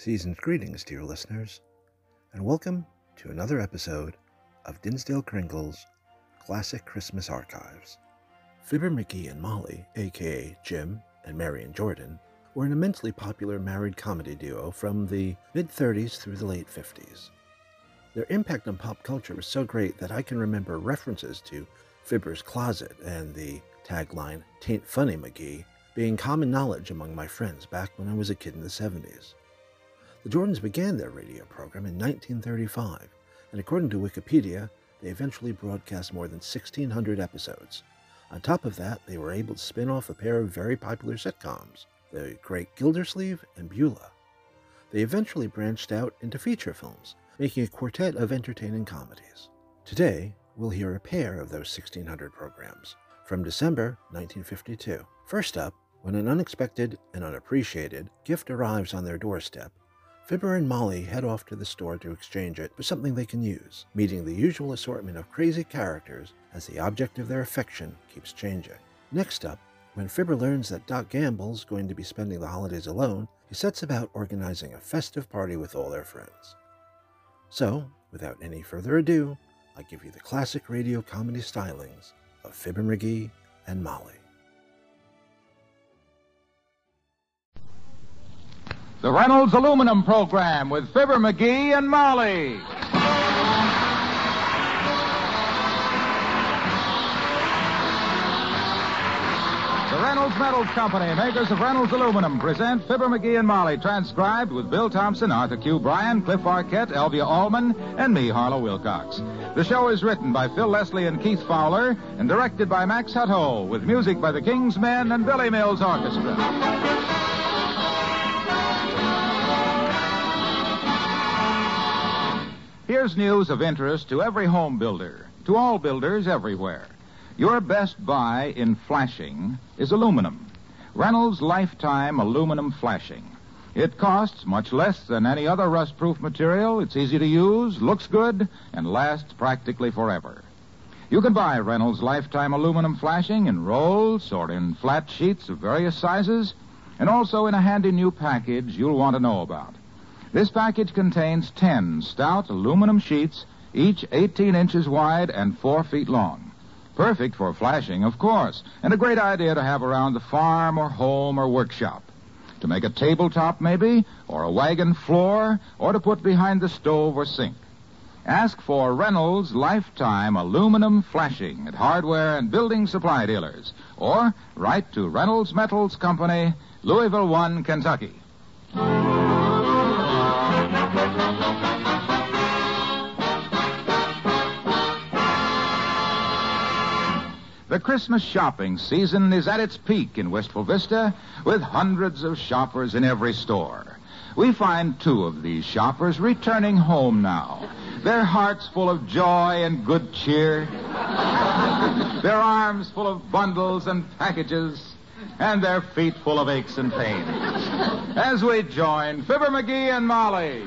Season's greetings, dear listeners, and welcome to another episode of Dinsdale Kringle's Classic Christmas Archives. Fibber McGee and Molly, aka Jim and Marian Jordan, were an immensely popular married comedy duo from the mid 30s through the late 50s. Their impact on pop culture was so great that I can remember references to Fibber's Closet and the tagline, Tain't Funny McGee, being common knowledge among my friends back when I was a kid in the 70s. The Jordans began their radio program in 1935, and according to Wikipedia, they eventually broadcast more than 1,600 episodes. On top of that, they were able to spin off a pair of very popular sitcoms, The Great Gildersleeve and Beulah. They eventually branched out into feature films, making a quartet of entertaining comedies. Today, we'll hear a pair of those 1,600 programs from December 1952. First up, when an unexpected and unappreciated gift arrives on their doorstep, Fibber and Molly head off to the store to exchange it for something they can use, meeting the usual assortment of crazy characters as the object of their affection keeps changing. Next up, when Fibber learns that Doc Gamble's going to be spending the holidays alone, he sets about organizing a festive party with all their friends. So, without any further ado, I give you the classic radio comedy stylings of Fibber McGee and Molly. The Reynolds Aluminum Program with Fibber McGee and Molly. The Reynolds Metals Company, makers of Reynolds Aluminum, present Fibber McGee and Molly, transcribed with Bill Thompson, Arthur Q. Bryan, Cliff Arquette, Elvia Allman, and me, Harlow Wilcox. The show is written by Phil Leslie and Keith Fowler and directed by Max Hutto, with music by the King's Men and Billy Mills Orchestra. Here's news of interest to every home builder, to all builders everywhere. Your best buy in flashing is aluminum. Reynolds Lifetime Aluminum Flashing. It costs much less than any other rust-proof material. It's easy to use, looks good, and lasts practically forever. You can buy Reynolds Lifetime Aluminum Flashing in rolls or in flat sheets of various sizes, and also in a handy new package you'll want to know about. This package contains 10 stout aluminum sheets, each 18 inches wide and 4 feet long. Perfect for flashing, of course, and a great idea to have around the farm or home or workshop. To make a tabletop, maybe, or a wagon floor, or to put behind the stove or sink. Ask for Reynolds Lifetime Aluminum Flashing at hardware and building supply dealers, or write to Reynolds Metals Company, Louisville 1, Kentucky. The Christmas shopping season is at its peak in Wistful Vista with hundreds of shoppers in every store. We find two of these shoppers returning home now, their hearts full of joy and good cheer, their arms full of bundles and packages, and their feet full of aches and pains. As we join Fibber McGee and Molly.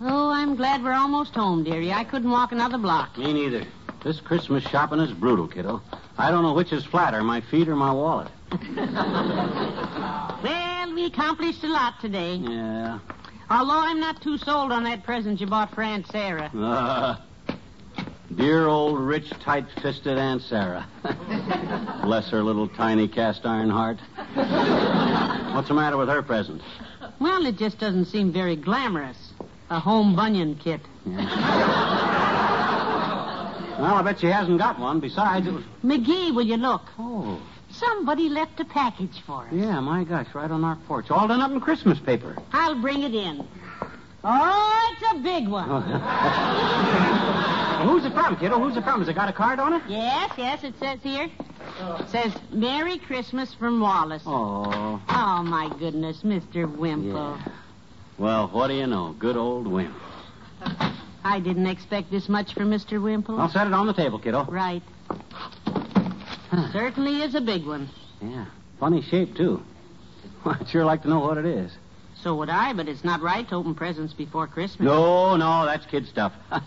Oh, I'm glad we're almost home, dearie. I couldn't walk another block. Me neither. This Christmas shopping is brutal, kiddo. I don't know which is flatter, my feet or my wallet. Well, we accomplished a lot today. Yeah. Although I'm not too sold on that present you bought for Aunt Sarah. Uh, dear old rich, tight-fisted Aunt Sarah. Bless her little tiny cast iron heart. What's the matter with her present? Well, it just doesn't seem very glamorous. A home bunion kit. Well, I bet she hasn't got one. Besides, it was. McGee, will you look? Oh. Somebody left a package for us. Yeah, my gosh, right on our porch. All done up in Christmas paper. I'll bring it in. Oh, it's a big one. Oh. Well, who's it from, kiddo? Who's it from? Has it got a card on it? Yes, yes, it says here. It says, Merry Christmas from Wallace. Oh. Oh, my goodness, Mr. Wimple. Yeah. Well, what do you know? Good old Wimp. I didn't expect this much from Mr. Wimple. I'll set it on the table, kiddo. Right. Certainly is a big one. Yeah. Funny shape, too. I'd sure like to know what it is. So would I, but it's not right to open presents before Christmas. No, no, that's kid stuff.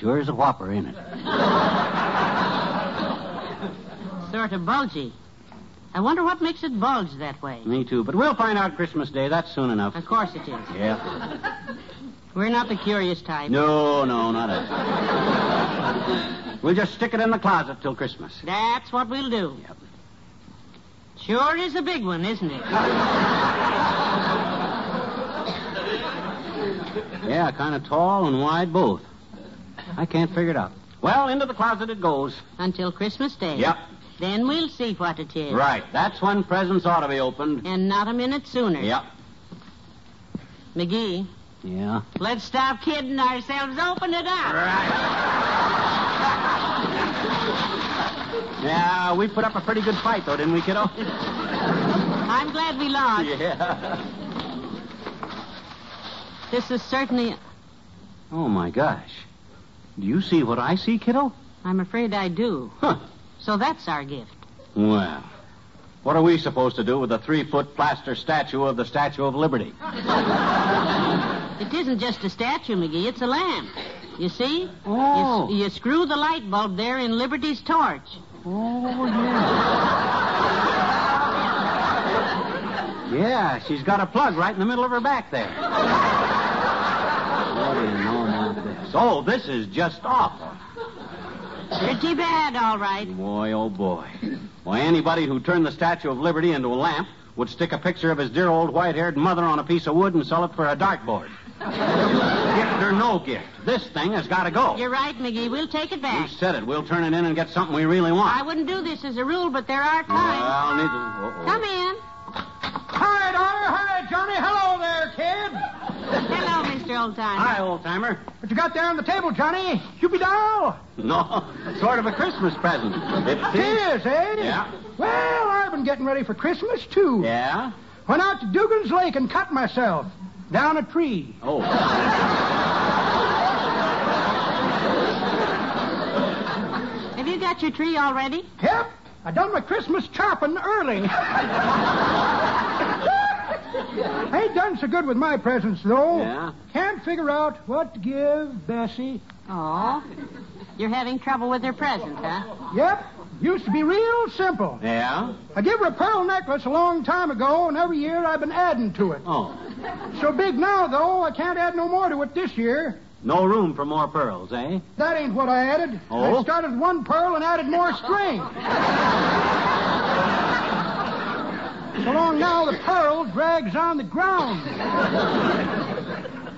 sure is a whopper, ain't it? Sort of bulgy. I wonder what makes it bulge that way. Me too, but we'll find out Christmas Day. That's soon enough. Of course it is. Yeah. We're not the curious type. No, no, not us. we'll just stick it in the closet till Christmas. That's what we'll do. Yep. Sure is a big one, isn't it? Yeah, kind of tall and wide both. I can't figure it out. Well, into the closet it goes. Until Christmas Day. Yep. Then we'll see what it is. Right. That's when presents ought to be opened. And not a minute sooner. Yep. McGee, Yeah. let's stop kidding ourselves. Open it up. Right. yeah, we put up a pretty good fight, though, didn't we, kiddo? I'm glad we lost. Yeah. This is certainly. Oh, my gosh. Do you see what I see, kiddo? I'm afraid I do. Huh. So that's our gift. Well, what are we supposed to do with a three foot plaster statue of the Statue of Liberty? It isn't just a statue, McGee. It's a lamp. You see? Oh. You, you screw the light bulb there in Liberty's torch. Oh, yeah. yeah, she's got a plug right in the middle of her back there. What do you know about this? Oh, this is just awful. Pretty bad, all right. Boy, oh boy. Why, anybody who turned the Statue of Liberty into a lamp would stick a picture of his dear old white haired mother on a piece of wood and sell it for a dartboard. gift or no gift, this thing has got to go. You're right, McGee. We'll take it back. You said it. We'll turn it in and get something we really want. I wouldn't do this as a rule, but there are times. Well, neither. uh-oh. Come in. Hi, daughter. Hi, Johnny. Hello there, kid. Hello, Mr. Oldtimer. Hi, old timer. What you got there on the table, Johnny? Cupid doll? No, sort of a Christmas present. It It is, eh? Yeah. Well, I've been getting ready for Christmas, too. Yeah? Went out to Dugan's Lake and cut myself. Down a tree. Oh. Have you got your tree already? Yep. I done my Christmas chopping early. I ain't done so good with my presents, though. Yeah? Can't figure out what to give Bessie. Oh. You're having trouble with her presents, huh? Yep. Used to be real simple. Yeah? I give her a pearl necklace a long time ago, and every year I've been adding to it. Oh. So big now, though, I can't add no more to it this year. No room for more pearls, eh? That ain't what I added. Oh? I started with one pearl and added more string. so long now, the pearl drags on the ground.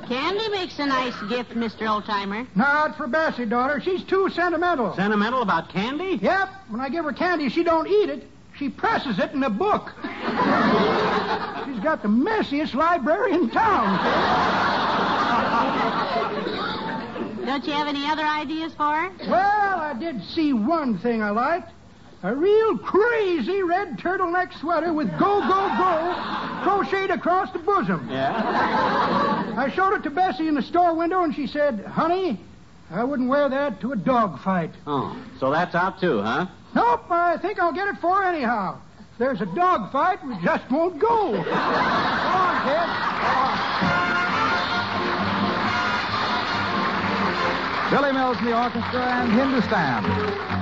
Candy makes a nice gift, Mr. Oldtimer. Not for Bessie, daughter. She's too sentimental. Sentimental about candy? Yep. When I give her candy, she don't eat it. She presses it in a book. She's got the messiest library in town. Don't you have any other ideas for her? Well, I did see one thing I liked. A real crazy red turtleneck sweater with go, go, go crocheted across the bosom. Yeah? I showed it to Bessie in the store window, and she said, Honey, I wouldn't wear that to a dog fight. Oh, so that's out too, huh? Nope, I think I'll get it for her anyhow. If there's a dog fight, we just won't go. Go on, kid. Billy Mills in the orchestra and Hindustan.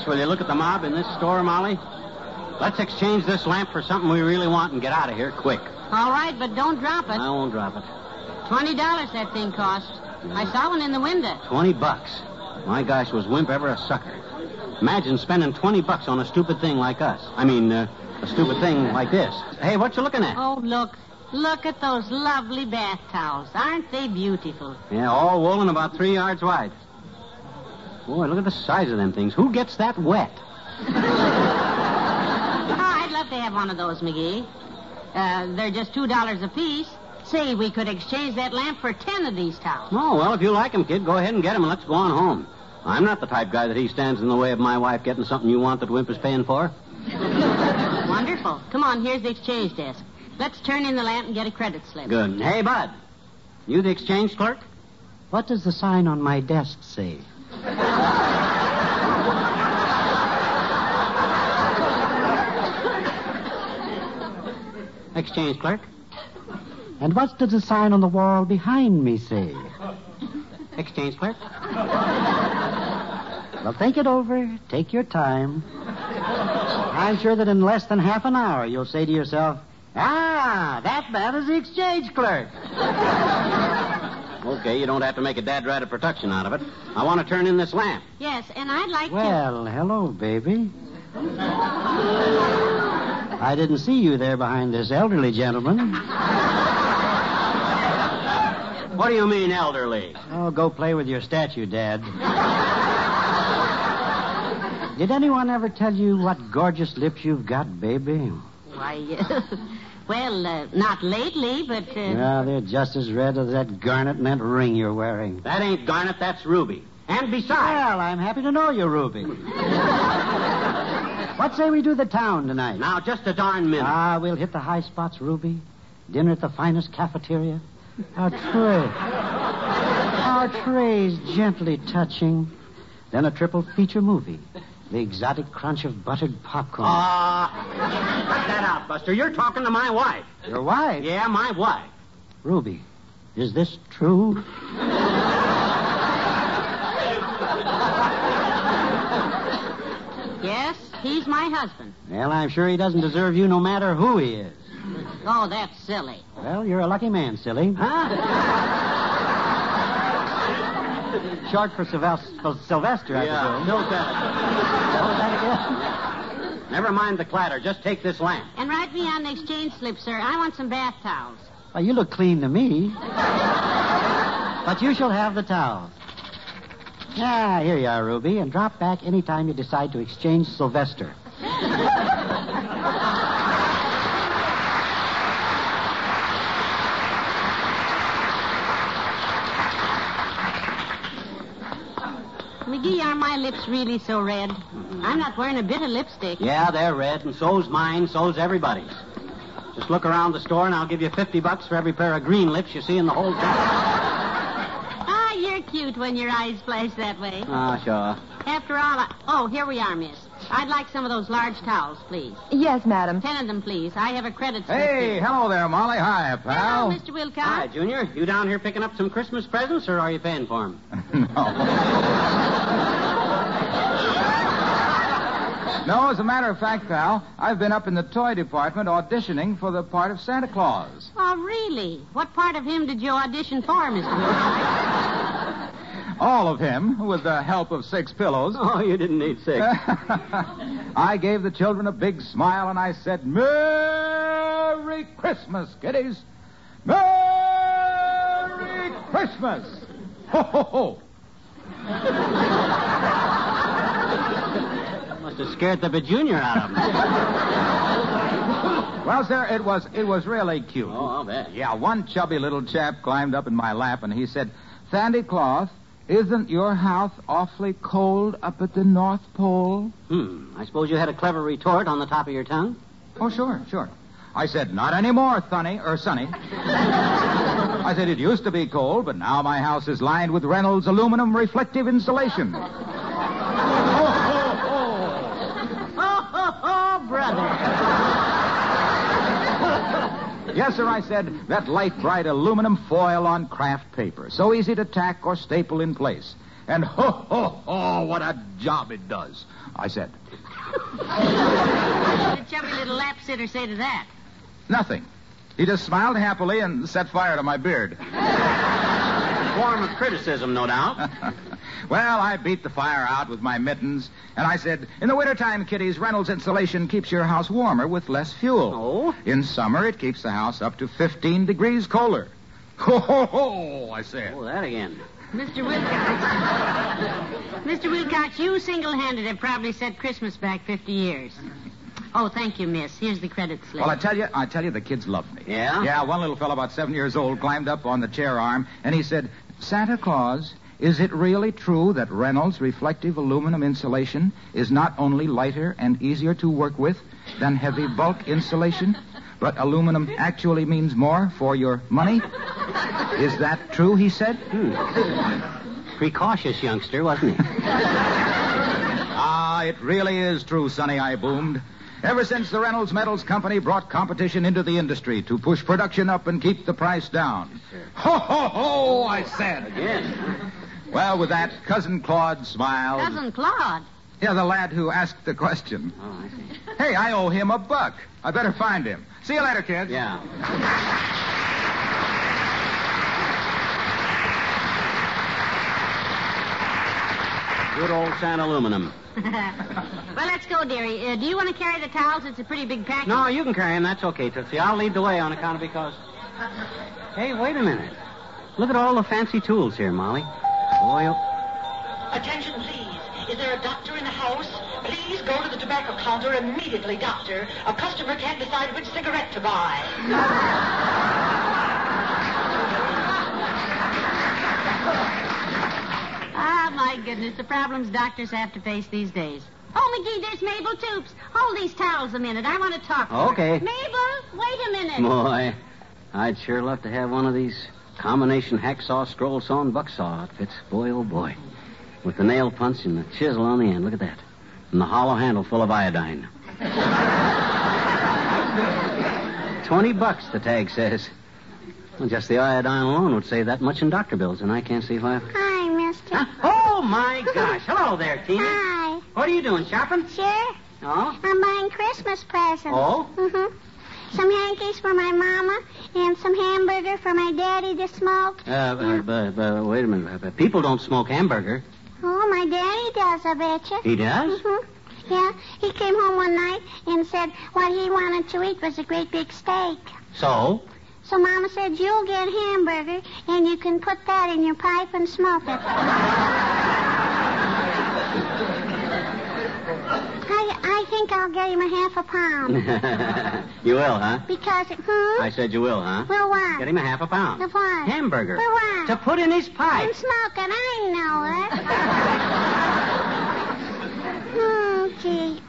gosh, will you look at the mob in this store, Molly? Let's exchange this lamp for something we really want and get out of here quick. All right, but don't drop it. I won't drop it. Twenty dollars that thing cost. I saw one in the window. Twenty bucks. My gosh, was Wimp ever a sucker? Imagine spending twenty bucks on a stupid thing like us. I mean, uh, a stupid thing like this. Hey, what you looking at? Oh, look. Look at those lovely bath towels. Aren't they beautiful? Yeah, all wool and about three yards wide. Boy, look at the size of them things. Who gets that wet? Oh, I'd love to have one of those, McGee. Uh, they're just two dollars apiece. Say, we could exchange that lamp for ten of these towels. Oh, well, if you like 'em, kid, go ahead and get 'em and let's go on home. I'm not the type guy that he stands in the way of my wife getting something you want that Wimp is paying for. Wonderful. Come on, here's the exchange desk. Let's turn in the lamp and get a credit slip. Good. Hey, Bud. You the exchange clerk? What does the sign on my desk say? exchange clerk? And what does the sign on the wall behind me say? Exchange clerk? well, think it over. Take your time. I'm sure that in less than half an hour you'll say to yourself, Ah, that man is the exchange clerk. Okay, you don't have to make a dad right of production out of it. I want to turn in this lamp. Yes, and I'd like to Well, hello, baby. I didn't see you there behind this elderly gentleman. What do you mean, elderly? Oh, go play with your statue, Dad. Did anyone ever tell you what gorgeous lips you've got, baby? to. Why, uh, well, uh, not lately, but. Uh, Yeah, they're just as red as that garnet and that ring you're wearing. That ain't garnet, that's ruby. And besides. Well, I'm happy to know you're Ruby. what say we do the town tonight? Now, just a darn minute. Ah, we'll hit the high spots, Ruby. Dinner at the finest cafeteria. Our tray. Our trays gently touching. Then a triple feature movie. The exotic crunch of buttered popcorn. Ah, cut that out, Buster. You're talking to my wife. Your wife? Yeah, my wife. Ruby, is this true? yes, he's my husband. Well, I'm sure he doesn't deserve you no matter who he is. Oh, that's silly. Well, you're a lucky man, silly. Short for, Sylvester, for Sylvester, I Yeah, presume. Sylvester. What was that again? Never mind the clatter. Just take this lamp. And write me on the exchange slip, sir. I want some bath towels. Well, you look clean to me. but you shall have the towels. Ah, here you are, Ruby, and drop back any time you decide to exchange Sylvester. McGee, are my lips really so red? I'm not wearing a bit of lipstick. Yeah, they're red, and so's mine, so's everybody's. Just look around the store, and I'll give you 50 bucks for every pair of green lips you see in the whole town. Ah, you're cute when your eyes flash that way. Ah, sure. After all, I... oh, here we are, miss. I'd like some of those large towels, please. Yes, madam. Ten of them, please. I have a credit slip. Hey, here. hello there, Molly. Hi, pal. Hello, Mr. Wilcox. Hi, Junior. You down here picking up some Christmas presents, or are you paying for them? no, as a matter of fact, pal, I've been up in the toy department auditioning for the part of Santa Claus. Oh, really? What part of him did you audition for, Mr. Wilcox? All of him, with the help of six pillows. Oh, you didn't need six. I gave the children a big smile and I said, Merry Christmas, kiddies! Merry Christmas! Ho, ho, ho! Have scared the junior out of him. Well, sir, it was it was really cute. Oh, I'll bet. Yeah, one chubby little chap climbed up in my lap and he said, Sandy Claus, isn't your house awfully cold up at the North Pole? Hmm. I suppose you had a clever retort on the top of your tongue? Oh, sure, sure. I said, not anymore, Thunny, or Sonny. I said, it used to be cold, but now my house is lined with Reynolds aluminum reflective insulation. Oh, brother. Yes, sir, I said, that light bright aluminum foil on kraft paper. So easy to tack or staple in place. and ho, ho, ho, what a job it does, I said. What did the chubby little lap sitter say to that? Nothing. He just smiled happily and set fire to my beard. Form of criticism, no doubt. well, I beat the fire out with my mittens, and I said, In the wintertime, kiddies, Reynolds insulation keeps your house warmer with less fuel. Oh? In summer, it keeps the house up to 15 degrees colder. Ho, ho, ho, I said. Oh, that again. Mr. Wilcox. Mr. Wilcox, you single-handed have probably set Christmas back 50 years. Oh, thank you, miss. Here's the credit slip. Well, I tell you, I tell you, the kids love me. Yeah? Yeah, one little fellow about seven years old climbed up on the chair arm, and he said, Santa Claus, is it really true that Reynolds reflective aluminum insulation is not only lighter and easier to work with than heavy bulk insulation, but aluminum actually means more for your money? Is that true, he said? Precautious youngster, wasn't he? Ah, it really is true, Sonny, I boomed. Ever since the Reynolds Metals Company brought competition into the industry to push production up and keep the price down. Ho, ho, ho, I said. Yes. Well, with that, Cousin Claude smiled. Cousin Claude. Yeah, the lad who asked the question. Oh, I see. Hey, I owe him a buck. I better find him. See you later, kids. Yeah. Good old San Aluminum. well, let's go, dearie. Uh, do you want to carry the towels? It's a pretty big package. No, you can carry them. That's okay, Tootsie. I'll lead the way on account of because. Hey, wait a minute. Look at all the fancy tools here, Molly. Boy, oh... Attention, please. Is there a doctor in the house? Please go to the tobacco counter immediately, doctor. A customer can't decide which cigarette to buy. Ah, my goodness, the problems doctors have to face these days. Oh, McGee, there's Mabel Toops. Hold these towels a minute. I want to talk to her. Okay. Mabel, wait a minute. Boy, I'd sure love to have one of these combination hacksaw, scroll saw, and bucksaw outfits. Boy, oh boy. With the nail punch and the chisel on the end. Look at that. And the hollow handle full of iodine. Twenty bucks, the tag says. Well, just the iodine alone would save that much in doctor bills, and I can't see why. Hi, mister. Oh, my gosh. Hello there, Teeny. Hi. What are you doing, shopping? Sure. Oh? I'm buying Christmas presents. Oh? Mm-hmm. Some hankies for my mama and some hamburger for my daddy to smoke. Uh, uh, but, but, wait a minute. People don't smoke hamburger. Oh, my daddy does, I bet you. He does? Mm-hmm. Yeah, he came home one night and said what he wanted to eat was a great big steak. So? So Mama said, you'll get hamburger, and you can put that in your pipe and smoke it. I, I think I'll get him a half a pound. you will, huh? Because, hmm? I said you will, huh? Well, what? Get him a half a pound. Of what? Hamburger. For what? To put in his pipe. I'm smoking, I know it. hmm, gee.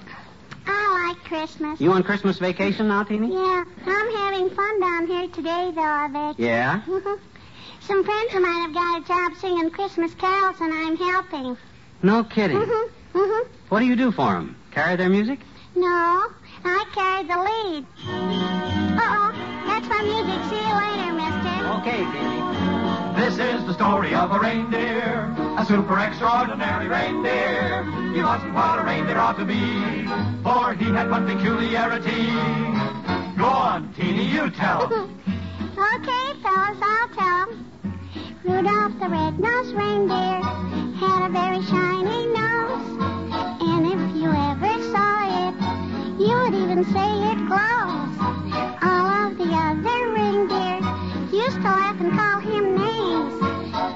I like Christmas. You on Christmas vacation now, Teeny? Yeah, I'm having fun down here today, though, I bet. Yeah? Some friends of mine have got a job singing Christmas carols, and I'm helping. No kidding. Mm-hmm. Mm-hmm. What do you do for them? Carry their music? No, I carry the lead. Uh-oh, that's my music. See you later, mister. Okay, Teeny. This is the story of a reindeer, a super extraordinary reindeer. He wasn't what a reindeer ought to be, for he had one peculiarity. Go on, Teeny, you tell. okay, fellas, I'll tell. Rudolph the red-nosed reindeer had a very shiny nose. And if you ever saw it, you would even say it glows. All of the other reindeer used to laugh and call him names.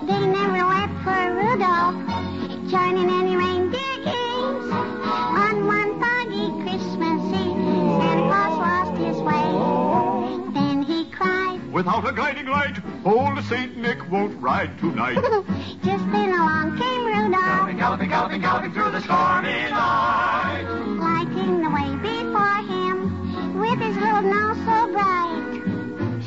They never laughed for Rudolph joining any reindeer games. On one foggy Christmas Eve, Santa Claus lost his way. Then he cried. Without a guiding light, old Saint Nick won't ride tonight. Just then along came Rudolph, Galloping, galloping, galloping, galloping through the stormy night.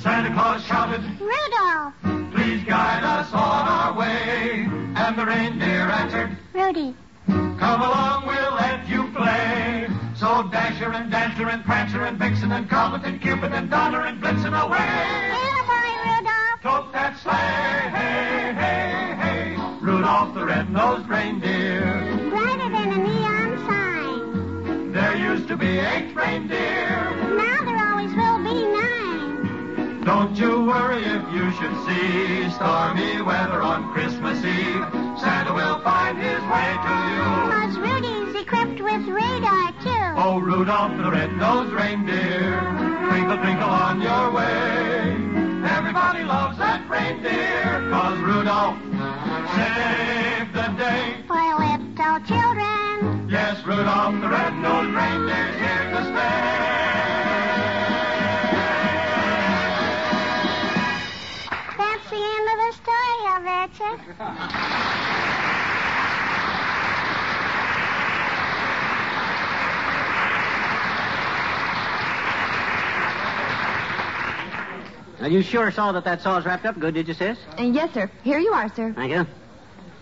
Santa Claus shouted, Rudolph! Please guide us on our way. And the reindeer answered, Rudy. Come along, we'll let you play. So Dasher and Dancer and Prancer and Vixen and Comet and Cupid and Donner and Blitzen away. Santa boy, Rudolph! Tote that sleigh, hey, hey, hey. Rudolph the red-nosed reindeer. Brighter than a neon sign. There used to be eight reindeer. Don't you worry if you should see stormy weather on Christmas Eve. Santa will find his way to you. Cause Rudy's equipped with radar, too. Oh, Rudolph the red-nosed reindeer, twinkle, twinkle on your way. Everybody loves that reindeer, cause Rudolph saved the day. For little children. Yes, Rudolph the red-nosed reindeer's here to stay. I. Now, you sure saw that that saw's wrapped up good, did you, sis? Uh, yes, sir. Here you are, sir. Thank you.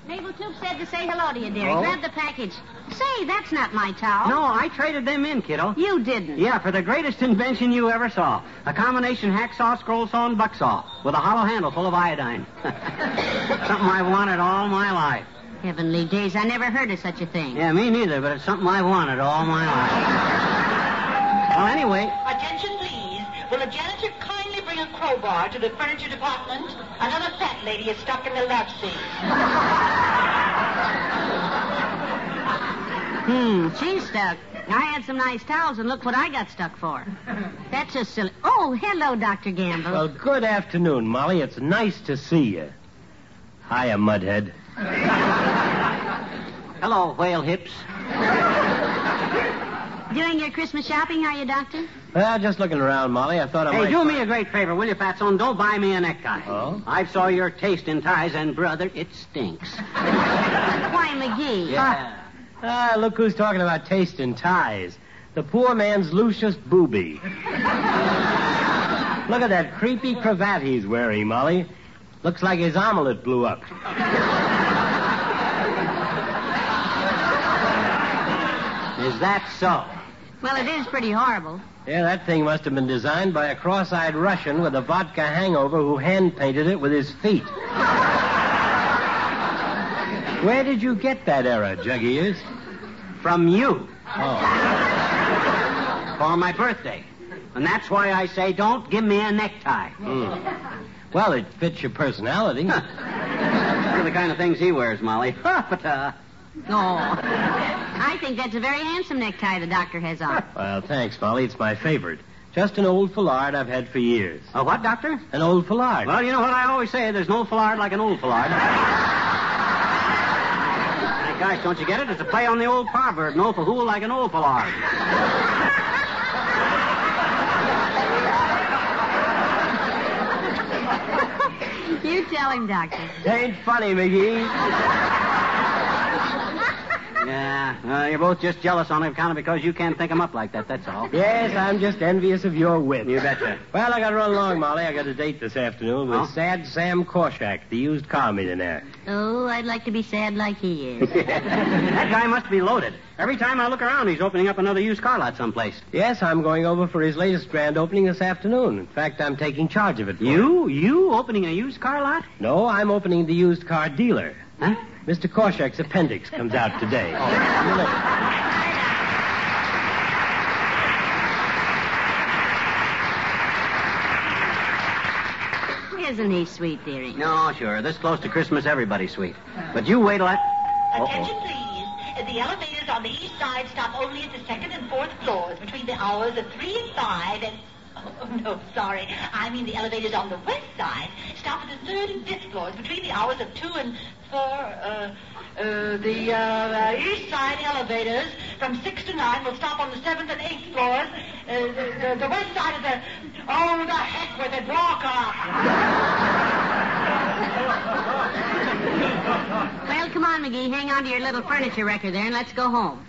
Mabel Toops said to say hello to you, dearie. Oh? Grab the package. Say, that's not my towel. No, I traded them in, kiddo. You didn't. Yeah, for the greatest invention you ever saw. A combination hacksaw, scroll saw, and buck saw with a hollow handle full of iodine. something I've wanted all my life. Heavenly days, I never heard of such a thing. Yeah, me neither, but it's something I've wanted all my life. well, anyway, Attention, please. Will the janitor kindly bring a crowbar to the furniture department? Another fat lady is stuck in the love seat. Hmm, she's stuck. I had some nice towels, and look what I got stuck for. That's just silly. Oh, hello, Dr. Gamble. Well, good afternoon, Molly. It's nice to see you. Hiya, Mudhead. hello, whale hips. Doing your Christmas shopping, are you, Doctor? Well, just looking around, Molly. I thought I Hey, might. do me a great favor, will you, Fatson? Don't buy me a necktie. Oh? I saw your taste in ties, and brother, it stinks. Why, McGee. Yeah. Ah, look who's talking about taste in ties. The poor man's Lucius Beebe. look at that creepy cravat he's wearing, Molly. Looks like his omelet blew up. Is that so? Well, it is pretty horrible. Yeah, that thing must have been designed by a cross-eyed Russian with a vodka hangover who hand-painted it with his feet. Where did you get that error, Jug Ears? From you. Oh. For my birthday. And that's why I say don't give me a necktie. Hmm. Well, it fits your personality. Those are the kind of things he wears, Molly. but, uh, Oh. I think that's a very handsome necktie the doctor has on. well, thanks, Molly. It's my favorite. Just an old foulard I've had for years. a what, Doctor? An old foulard. Well, you know what I always say. There's no foulard like an old foulard. hey, gosh, don't you get it? It's a play on the old proverb. No fool like an old foulard. You tell him, Doctor. Ain't funny, McGee. Yeah, uh, you're both just jealous on him kind of because you can't think him up like that, that's all. Yes, I'm just envious of your wit. You betcha. Well, I got to run along, Molly. I got a date this afternoon with Huh? Sad Sam Korshak, the used car millionaire. Oh, I'd like to be sad like he is. that guy must be loaded. Every time I look around, he's opening up another used car lot someplace. Yes, I'm going over for his latest grand opening this afternoon. In fact, I'm taking charge of it. For him. You? You opening a used car lot? No, I'm opening the used car dealer. Huh? Mr. Korshak's appendix comes out today. See you later. Isn't he sweet, dearie? No, sure. This close to Christmas, everybody's sweet. But you wait till I... Attention, please. The elevators on the east side stop only at the second and fourth floors between the hours of three and five and. Oh, no, sorry. I mean the elevators on the west side stop at the third and fifth floors between the hours of two and four. Uh, uh, the uh, uh, east side elevators from six to nine will stop on the seventh and eighth floors. Uh, the, the, the west side of the. Oh, the heck with it. Walk off. Well, come on, McGee. Hang on to your little furniture wrecker there and let's go home.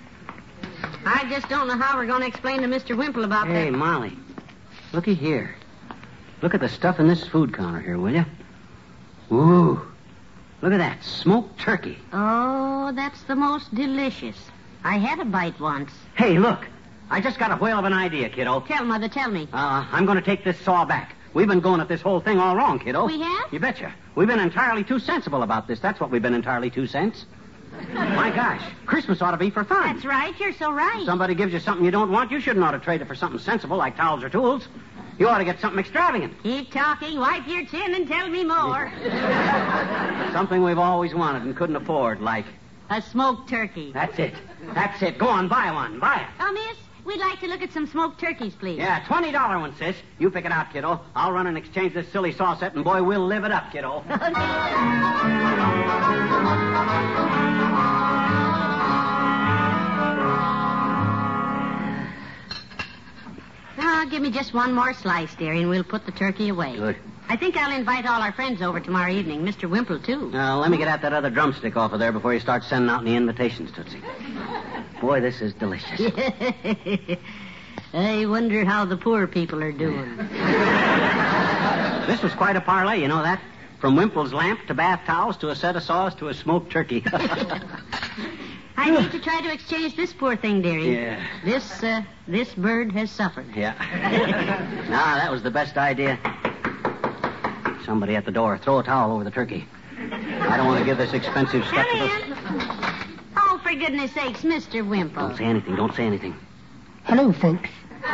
I just don't know how we're going to explain to Mr. Wimple about Hey, that. Molly. Looky here. Look at the stuff in this food counter here, will you? Ooh. Look at that. Smoked turkey. Oh, that's the most delicious. I had a bite once. Hey, look. I just got a whale of an idea, kiddo. Tell, Mother, tell me. Uh, I'm going to take this saw back. We've been going at this whole thing all wrong, kiddo. We have? You betcha. We've been entirely too sensible about this. That's what we've been entirely too sense. My gosh, Christmas ought to be for fun. That's right. You're so right. Somebody gives you something you don't want, you shouldn't ought to trade it for something sensible like towels or tools. You ought to get something extravagant. Keep talking, wipe your chin, and tell me more. Something we've always wanted and couldn't afford, like. A smoked turkey. That's it. That's it. Go on, buy one. Buy it. Oh, miss, we'd like to look at some smoked turkeys, please. Yeah, $20 one, sis. You pick it out, kiddo. I'll run and exchange this silly saw set, and boy, we'll live it up, kiddo. Now, give me just one more slice, dearie, and we'll put the turkey away. Good. I think I'll invite all our friends over tomorrow evening. Mr. Wimple, too. Now, let me get out that other drumstick off of there before you start sending out any invitations, Tootsie. Boy, this is delicious. I wonder how the poor people are doing. This was quite a parlay, you know that? From Wimple's lamp to bath towels to a set of saws to a smoked turkey. I need to try to exchange this poor thing, dearie. Yeah. This, uh, this bird has suffered. yeah. nah, that was the best idea. Somebody at the door. Throw a towel over the turkey. I don't want to give this expensive Come stuff to this. in. Oh, for goodness sakes, Mr. Wimple. Don't say anything. Don't say anything. Hello, folks. Oh,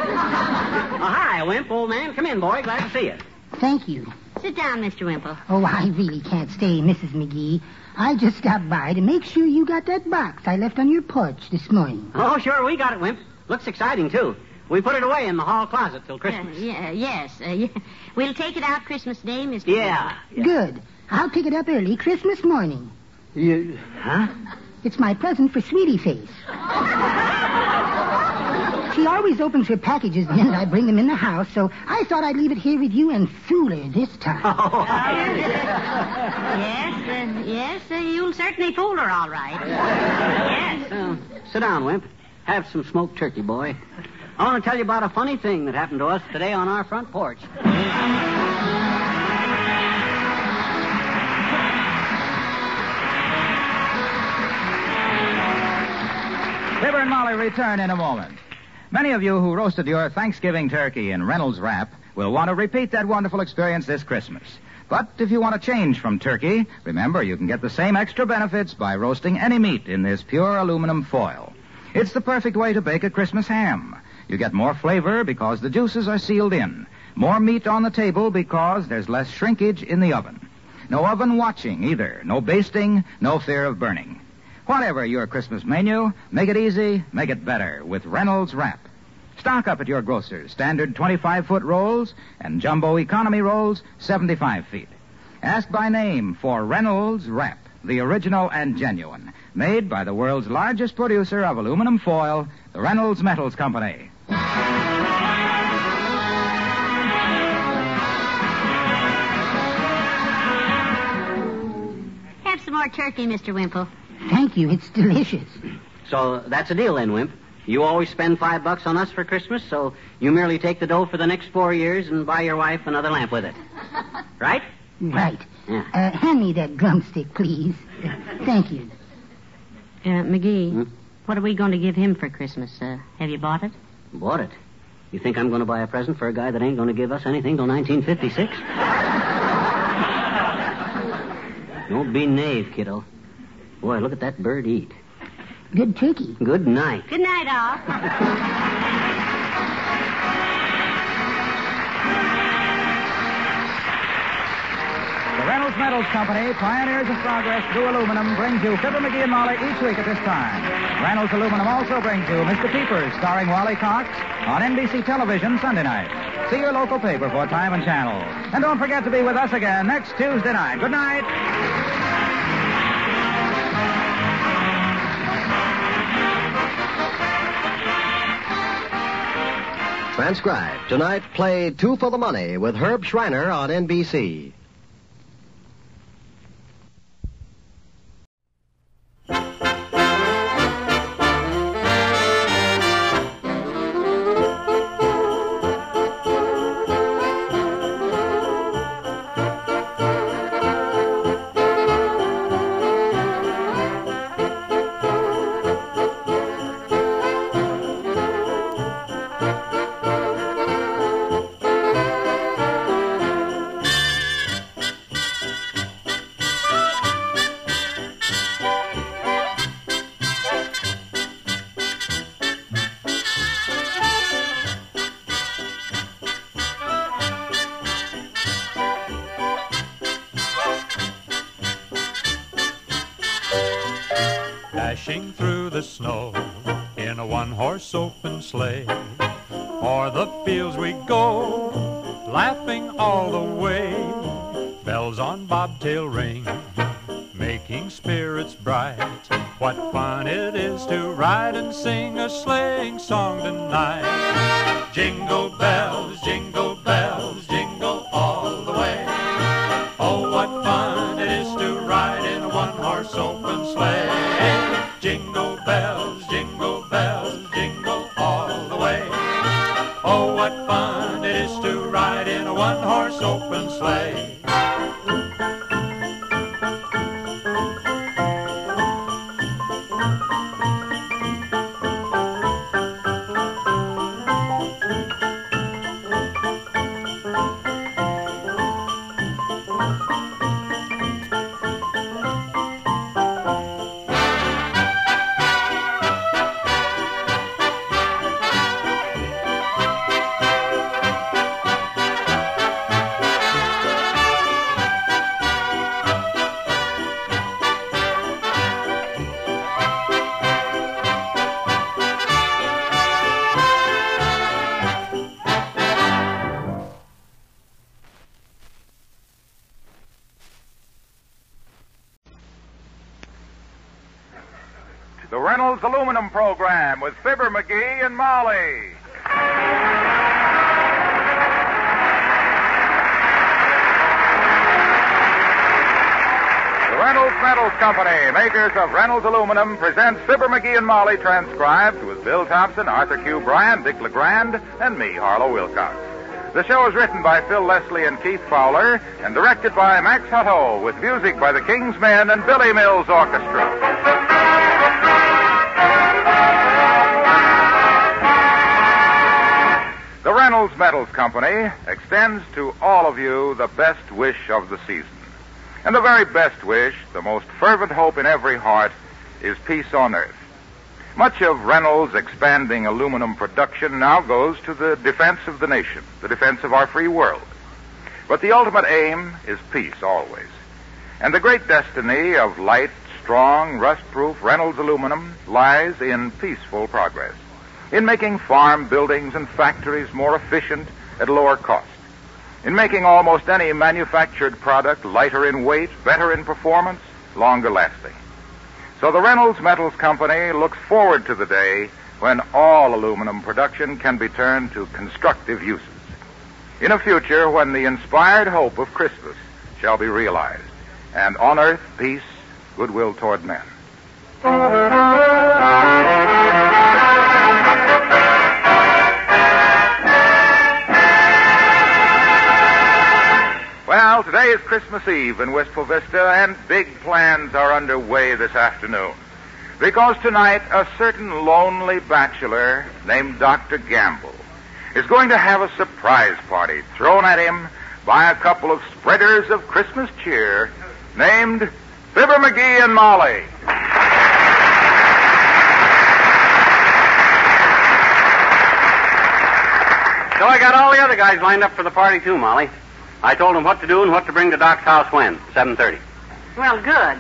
hi, Wimp, old man. Come in, boy. Glad to see you. Thank you. Sit down, Mr. Wimple. Oh, I really can't stay, Mrs. McGee. I just stopped by to make sure you got that box I left on your porch this morning. Oh, sure, we got it, Wimp. Looks exciting, too. We put it away in the hall closet till Christmas. Uh, yeah, yes. Uh, yeah. We'll take it out Christmas Day, Mr. Yeah. Good. I'll pick it up early Christmas morning. You, huh? It's my present for Sweetie Face. She always opens her packages the minute I bring them in the house, so I thought I'd leave it here with you and fool her this time. Oh, Yes, uh, yes, uh, you'll certainly fool her all right. Yes. Uh, sit down, Wimp. Have some smoked turkey, boy. I want to tell you about a funny thing that happened to us today on our front porch. Fibber and Molly return in a moment. Many of you who roasted your Thanksgiving turkey in Reynolds Wrap will want to repeat that wonderful experience this Christmas. But if you want to change from turkey, remember you can get the same extra benefits by roasting any meat in this pure aluminum foil. It's the perfect way to bake a Christmas ham. You get more flavor because the juices are sealed in. More meat on the table because there's less shrinkage in the oven. No oven watching either. No basting, no fear of burning. Whatever your Christmas menu, make it easy, make it better with Reynolds Wrap. Stock up at your grocer's standard 25 foot rolls and jumbo economy rolls 75 feet. Ask by name for Reynolds Wrap, the original and genuine, made by the world's largest producer of aluminum foil, the Reynolds Metals Company. Have some more turkey, Mr. Wimple. Thank you. It's delicious. So that's a deal then, Wimp. You always spend five bucks on us for Christmas, so you merely take the dough for the next four years and buy your wife another lamp with it. Right? Right. Yeah. Uh, hand me that drumstick, please. Thank you. Uh, McGee, Hmm? what are we going to give him for Christmas? Uh, have you bought it? Bought it. You think I'm going to buy a present for a guy that ain't going to give us anything till 1956? Don't be knave, kiddo. Boy, look at that bird eat. Good turkey. Good night. Good night, all. The Reynolds Metals Company, pioneers of progress through aluminum, brings you Fibber McGee and Molly each week at this time. Reynolds Aluminum also brings you Mr. Peepers, starring Wally Cox, on NBC television Sunday night. See your local paper for time and channel. And don't forget to be with us again next Tuesday night. Good night. Transcribed. Tonight, play Two for the Money with Herb Shriner on NBC. Open sleigh. O'er the fields we go, laughing all the way. Bells on bobtail ring, making spirits bright. What fun it is to ride and sing a sleighing song tonight. Makers of Reynolds Aluminum, presents Fibber McGee and Molly transcribed with Bill Thompson, Arthur Q. Bryan, Dick LeGrand, and me, Harlow Wilcox. The show is written by Phil Leslie and Keith Fowler and directed by Max Hutto with music by the King's Men and Billy Mills Orchestra. The Reynolds Metals Company extends to all of you the best wish of the season. And the very best wish, the most fervent hope in every heart, is peace on earth. Much of Reynolds' expanding aluminum production now goes to the defense of the nation, the defense of our free world. But the ultimate aim is peace always. And the great destiny of light, strong, rust-proof Reynolds aluminum lies in peaceful progress in making farm buildings and factories more efficient at lower cost, in making almost any manufactured product lighter in weight, better in performance, longer lasting. So the Reynolds Metals Company looks forward to the day when all aluminum production can be turned to constructive uses. In a future when the inspired hope of Christmas shall be realized, and on earth peace, goodwill toward men. Today is Christmas Eve in Wistful Vista, and big plans are underway this afternoon. Because tonight, a certain lonely bachelor named Dr. Gamble is going to have a surprise party thrown at him by a couple of spreaders of Christmas cheer named Fibber McGee and Molly. So I got all the other guys lined up for the party too, Molly. I told him what to do and what to bring to Doc's house when. Seven thirty. Well, good.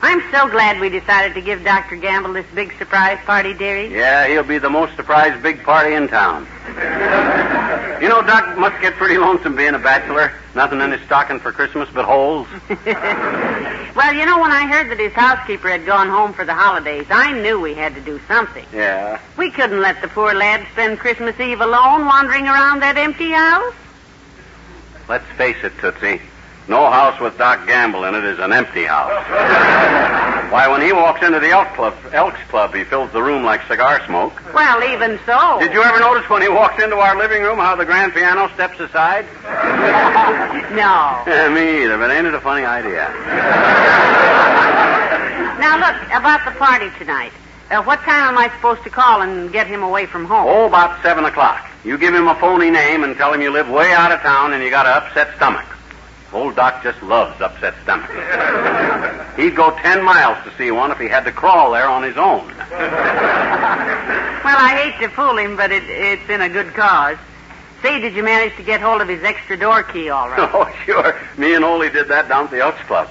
I'm so glad we decided to give Dr. Gamble this big surprise party, dearie. Yeah, he'll be the most surprised big party in town. you know, Doc must get pretty lonesome being a bachelor. Nothing in his stocking for Christmas but holes. Well, you know, when I heard that his housekeeper had gone home for the holidays, I knew we had to do something. Yeah. We couldn't let the poor lad spend Christmas Eve alone wandering around that empty house. Let's face it, Tootsie. No house with Doc Gamble in it is an empty house. Why, when he walks into the Elk Club, Elks Club, he fills the room like cigar smoke. Well, even so. Did you ever notice when he walks into our living room how the grand piano steps aside? No. Yeah, me either, but ain't it a funny idea? Now, look, about the party tonight. Uh, what time am I supposed to call and get him away from home? Oh, about seven o'clock. You give him a phony name and tell him you live way out of town and you got an upset stomach. Old Doc just loves upset stomachs. He'd go ten miles to see one if he had to crawl there on his own. Well, I hate to fool him, but it, it's in a good cause. Say, did you manage to get hold of his extra door key all right? Oh, sure. Me and Ole did that down at the Elks Club.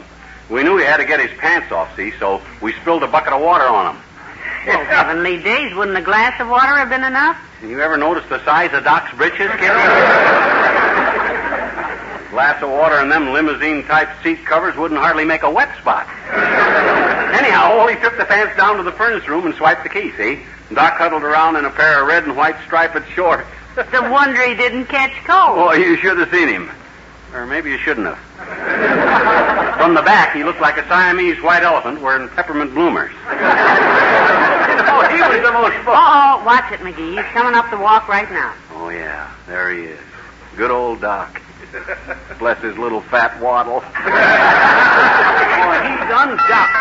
We knew he had to get his pants off, see, so we spilled a bucket of water on him. Well, heavenly days, wouldn't a glass of water have been enough? You ever notice the size of Doc's britches, kiddo? Glass of water and them limousine-type seat covers wouldn't hardly make a wet spot. Anyhow, Ole took the pants down to the furnace room and swiped the key, see? Doc huddled around in a pair of red and white striped shorts. It's a wonder he didn't catch cold. Oh, you should have seen him. Or maybe you shouldn't have. From the back, he looked like a Siamese white elephant wearing peppermint bloomers. oh, he was the most fun. Oh, watch it, McGee. He's coming up the walk right now. Oh, yeah. There he is. Good old Doc. Bless his little fat waddle. oh, he's unducked.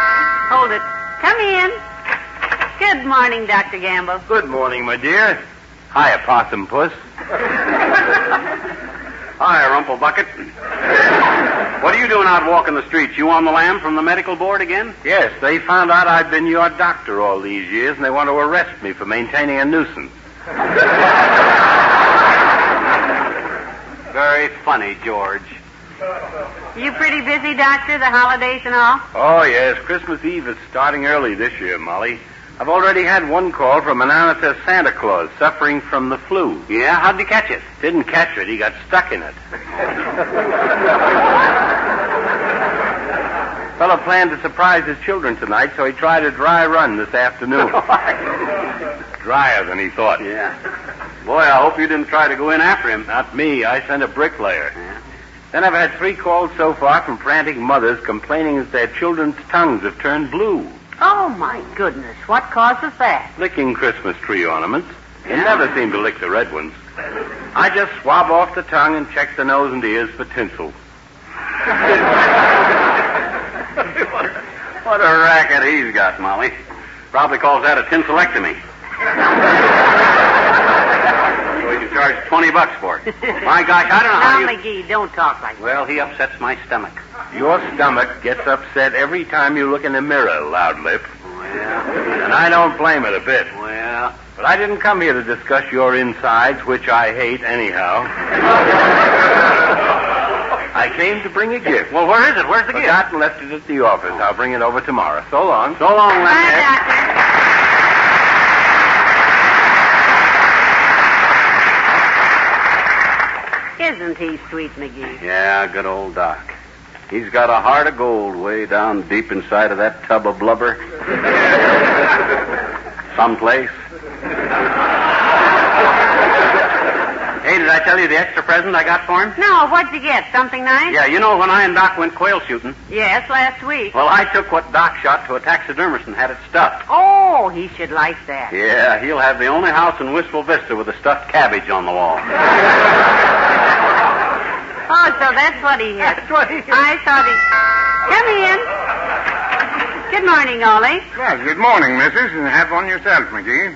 Hold it. Come in. Good morning, Dr. Gamble. Good morning, my dear. Hiya, Possum Puss. Hi, Rumple Bucket. What are you doing out walking the streets? You on the lam from the medical board again? Yes, they found out I've been your doctor all these years, and they want to arrest me for maintaining a nuisance. Very funny, George. You pretty busy, Doctor, the holidays and all? Oh, yes. Christmas Eve is starting early this year, Molly. I've already had one call from an amateur Santa Claus suffering from the flu. Yeah? How'd you catch it? Didn't catch it. He got stuck in it. Fellow planned to surprise his children tonight, so he tried a dry run this afternoon. Drier than he thought. Yeah. Boy, I hope you didn't try to go in after him. Not me. I sent a bricklayer. Yeah. Then I've had three calls so far from frantic mothers complaining that their children's tongues have turned blue. Oh, my goodness. What causes that? Licking Christmas tree ornaments. They never seem to lick the red ones. I just swab off the tongue and check the nose and ears for tinsel. What a racket he's got, Molly. Probably calls that a tinselectomy. so he can charge 20 bucks for it. My gosh, I don't know how Now, you... McGee, don't talk like that. Well, he upsets my stomach. Your stomach gets upset every time you look in the mirror, loudlip. Yeah. And I don't blame it a bit. Well, But I didn't come here to discuss your insides, which I hate anyhow. I came to bring a gift. well, where is it? Where's the gift? Forgot and left it at the office. I'll bring it over tomorrow. So long. So long, Bye, Lemonhead. Doctor. Isn't he sweet, McGee? Yeah, good old Doc. He's got a heart of gold way down deep inside of that tub of blubber. Someplace. Hey, did I tell you the extra present I got for him? No, what'd you get? Something nice? Yeah, you know when I and Doc went quail shooting? Yes, last week. Well, I took what Doc shot to a taxidermist and had it stuffed. Oh, he should like that. Yeah, he'll have the only house in Wistful Vista with a stuffed cabbage on the wall. Oh, so that's what he had. That's what he has. I thought he. Come in. Good morning, Ollie. Well, good morning, missus, and have one yourself, McGee.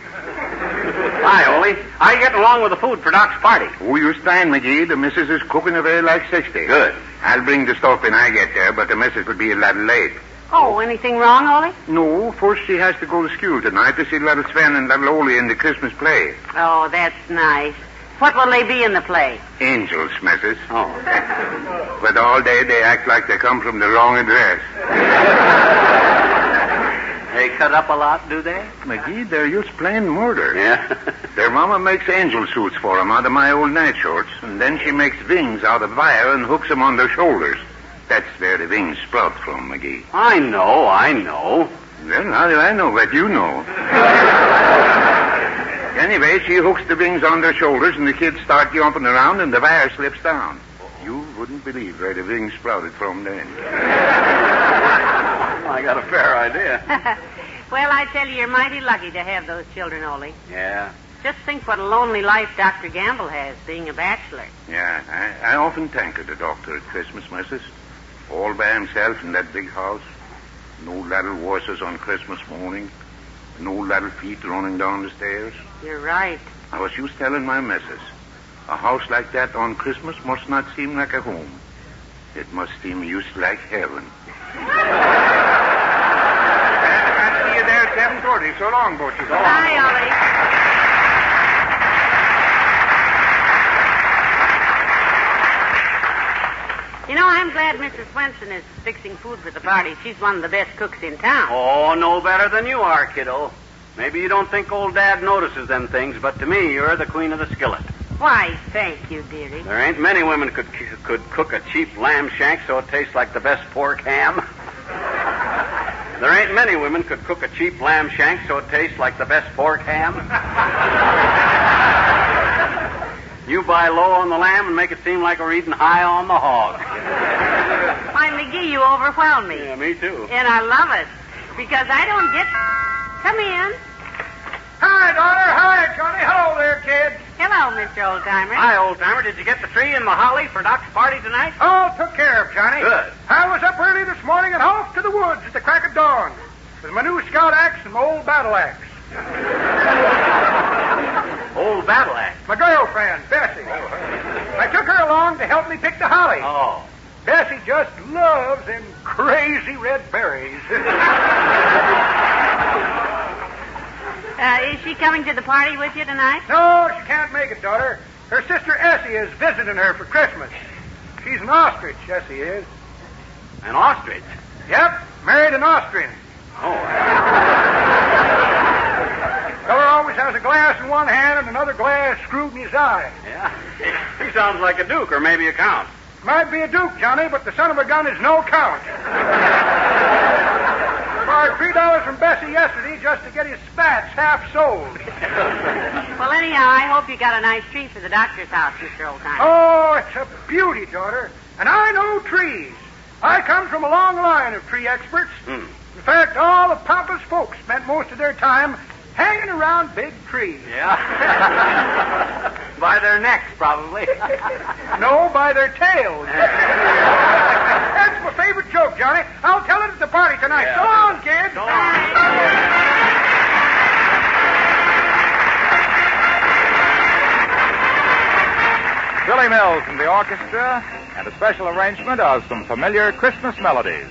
Hi, Ole. How you getting along with the food for Doc's party? Oh, you stand, McGee. The missus is cooking away like 60. Good. I'll bring the stuff when I get there, but the missus will be a little late. Oh, anything wrong, Ollie? No, first she has to go to school tonight to see little Sven and little Ole in the Christmas play. Oh, that's nice. What will they be in the play? Angels, missus. Oh. But all day they act like they come from the wrong address. They cut up a lot, do they? McGee, they're used plain murder. Yeah. Their mama makes angel suits for 'em out of my old night shorts, and then she makes wings out of wire and hooks 'em on their shoulders. That's where the wings sprout from, McGee. I know, I know. Well, how do I know what you know? anyway, she hooks the wings on their shoulders, and the kids start jumping around, and the wire slips down. You wouldn't believe where the wings sprouted from then. I got a fair idea. well, I tell you, you're mighty lucky to have those children, Ollie. Yeah. Just think what a lonely life Dr. Gamble has, being a bachelor. Yeah, I, I often thank the doctor at Christmas, missus. All by himself in that big house. No little voices on Christmas morning. No little feet running down the stairs. You're right. I was just telling my missus. A house like that on Christmas must not seem like a home. It must seem used like heaven. I'll see you there at 7.30. So long, Butcher. Bye, Ollie. You know, I'm glad Mrs. Swenson is fixing food for the party. She's one of the best cooks in town. Oh, no better than you are, kiddo. Maybe you don't think old Dad notices them things, but to me, you're the queen of the skillet. Why, thank you, dearie. There ain't many women could could cook a cheap lamb shank so it tastes like the best pork ham. there ain't many women could cook a cheap lamb shank so it tastes like the best pork ham. you buy low on the lamb and make it seem like we're eating high on the hog. Why, McGee, you overwhelm me. Yeah, me too. And I love it. Because I don't get. Come in. Hi, daughter. Hi, Johnny. Hello there, kid. Hello, Mr. Oldtimer. Hi, Oldtimer. Did you get the tree and the holly for Doc's party tonight? All took care of, Johnny. Good. I was up early this morning and off to the woods at the crack of dawn with my new scout axe and my old battle axe. Old battle axe. My girlfriend, Bessie. Oh, I took her along to help me pick the holly. Oh. Bessie just loves them crazy red berries. Uh, is she coming to the party with you tonight? no, she can't make it, daughter. Her sister Essie is visiting her for Christmas. She's an ostrich, Essie is. An ostrich? Yep, married an Austrian. Oh. Feller always has a glass in one hand and another glass screwed in his eye. Yeah. He sounds like a duke or maybe a count. Might be a duke, Johnny, but the son of a gun is no count. Borrowed three dollars from Bessie yesterday just to get his spats half sold. Well, anyhow, I hope you got a nice tree for the doctor's house, Mr. Oldtimer. Oh, it's a beauty, daughter. And I know trees. I come from a long line of tree experts. Hmm. In fact, all the Papa's folks spent most of their time hanging around big trees. Yeah. By their necks, probably. No, by their tails. That's my favorite joke, Johnny. I'll tell it at the party tonight. Yeah. So long, kid. So long. Billy Mills and the orchestra, and a special arrangement of some familiar Christmas melodies.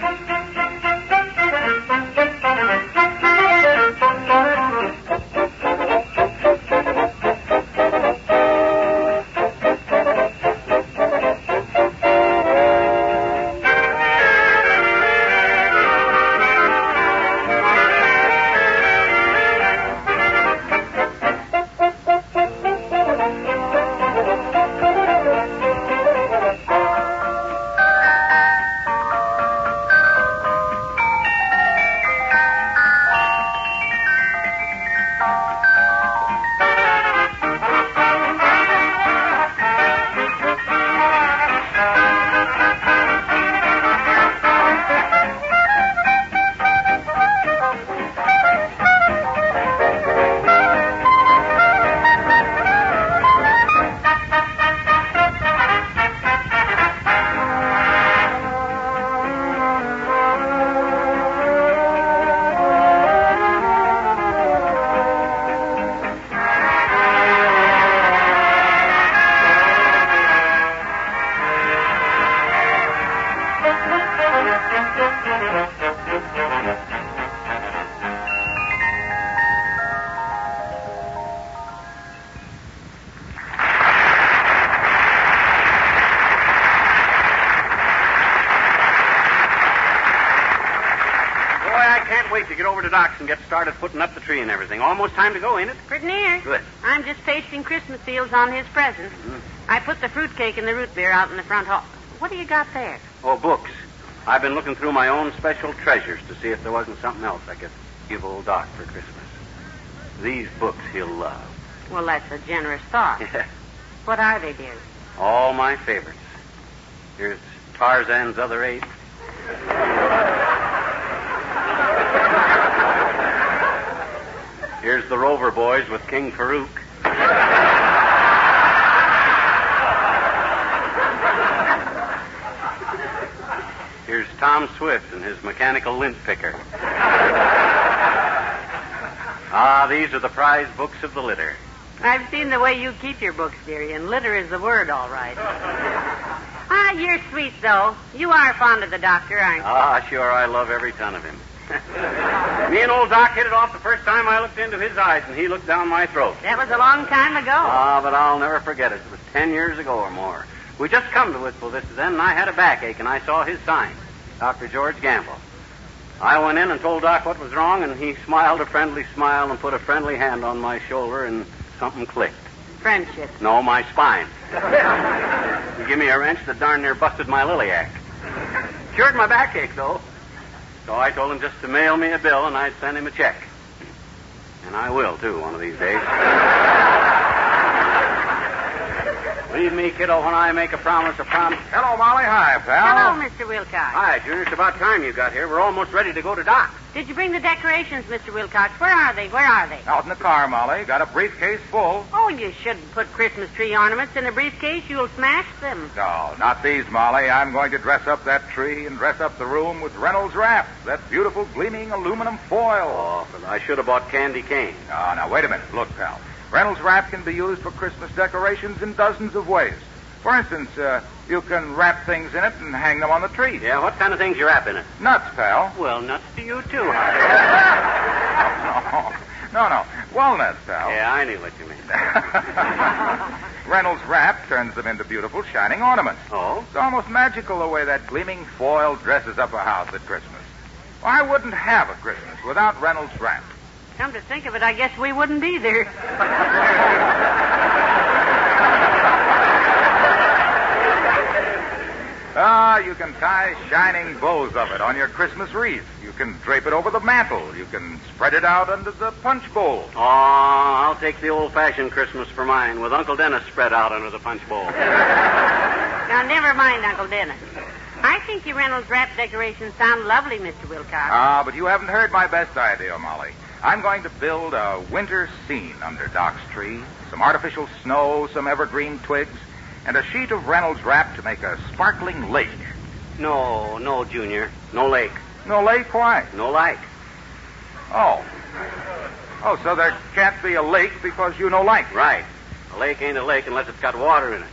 Started putting up the tree and everything. Almost time to go, ain't it? Pretty near. Good. I'm just pasting Christmas seals on his presents. Mm-hmm. I put the fruitcake and the root beer out in the front hall. What do you got there? Oh, books. I've been looking through my own special treasures to see if there wasn't something else I could give old Doc for Christmas. These books he'll love. Well, that's a generous thought. What are they, dear? All my favorites. Here's Tarzan's Other Eight. Boys with King Farouk. Here's Tom Swift and his mechanical lint picker. Ah, these are the prize books of the litter. I've seen the way you keep your books, dearie, and litter is the word, all right. Ah, you're sweet, though. You are fond of the doctor, aren't you? Ah, sure, I love every ton of him. Me and old Doc hit it off the first time I looked into his eyes, and he looked down my throat. That was a long time ago. Ah, but I'll never forget it. It was ten years ago or more. We just come to Wistful Vista then, and I had a backache, and I saw his sign, Dr. George Gamble. I went in and told Doc what was wrong, and he smiled a friendly smile and put a friendly hand on my shoulder, and something clicked. Friendship. No, my spine. he gave me a wrench that darn near busted my liliac. Cured my backache, though. So I told him just to mail me a bill, and I'd send him a check. And I will, too, one of these days. Leave me, kiddo, when I make a promise, a promise. Hello, Molly. Hi, pal. Hello, Mr. Wilcox. Hi, Junior. It's about time you got here. We're almost ready to go to Doc. Did you bring the decorations, Mr. Wilcox? Where are they? Where are they? Out in the car, Molly. Got a briefcase full. Oh, you shouldn't put Christmas tree ornaments in a briefcase. You'll smash them. No, not these, Molly. I'm going to dress up that tree and dress up the room with Reynolds wrap, that beautiful gleaming aluminum foil. Oh, but I should have bought candy cane. Oh, now, wait a minute. Look, pal. Reynolds wrap can be used for Christmas decorations in dozens of ways. For instance, uh, you can wrap things in it and hang them on the tree. Yeah, what kind of things you wrap in it? Nuts, pal. Well, nuts to you, too. Huh? no, no. Walnuts, pal. Yeah, I knew what you meant. Reynolds wrap turns them into beautiful, shining ornaments. Oh? It's almost magical the way that gleaming foil dresses up a house at Christmas. I wouldn't have a Christmas without Reynolds wrap. Come to think of it, I guess we wouldn't either. Ah, you can tie shining bows of it on your Christmas wreath. You can drape it over the mantel. You can spread it out under the punch bowl. Oh, I'll take the old-fashioned Christmas for mine, with Uncle Dennis spread out under the punch bowl. Now, never mind, Uncle Dennis. I think your Reynolds wrap decorations sound lovely, Mr. Wilcox. Ah, but you haven't heard my best idea, Molly. I'm going to build a winter scene under Doc's tree. Some artificial snow, some evergreen twigs, and a sheet of Reynolds wrap to make a sparkling lake. No, no, Junior. No lake. No lake? Why? No light. Oh. Oh, so there can't be a lake because you no like. Right. A lake ain't a lake unless it's got water in it.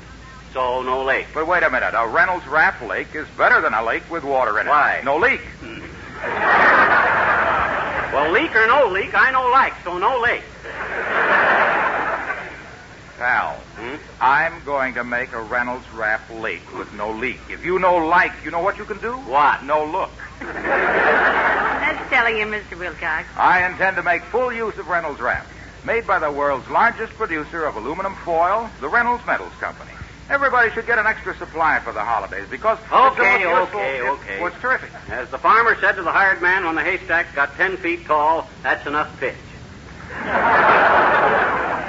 So, no lake. But wait a minute. A Reynolds wrap lake is better than a lake with water in it. Why? No leak. Hmm. Well, leak or no leak, I no like, so no lake. Pal, Hmm? I'm going to make a Reynolds wrap lake with no leak. If you no like, you know what you can do? What? No look. That's telling you, Mr. Wilcox. I intend to make full use of Reynolds wrap, made by the world's largest producer of aluminum foil, the Reynolds Metals Company. Everybody should get an extra supply for the holidays because it's Okay, useful. okay, It- okay. well, it's terrific. As the farmer said to the hired man when the haystack got ten feet tall, that's enough pitch.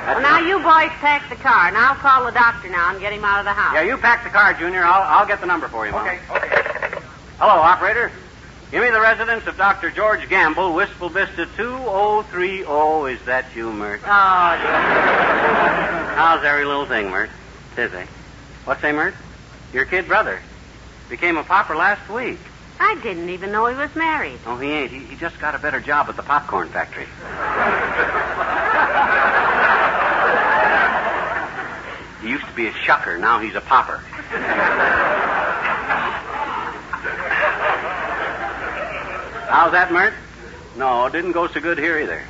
Well, now you boys pack the car, and I'll call the doctor now and get him out of the house. Yeah, you pack the car, Junior. I'll, I'll get the number for you, Molly. Okay, okay. Hello, operator. Give me the residence of Dr. George Gamble, Wistful Vista 2030. Is that you, Mert? Oh, dear. How's every little thing, Mert? Busy. What's say, Mert? Your kid brother. Became a popper last week. I didn't even know he was married. Oh, he ain't. He, he just got a better job at the popcorn factory. he used to be a shucker. Now he's a popper. How's that, Mert? No, didn't go so good here either.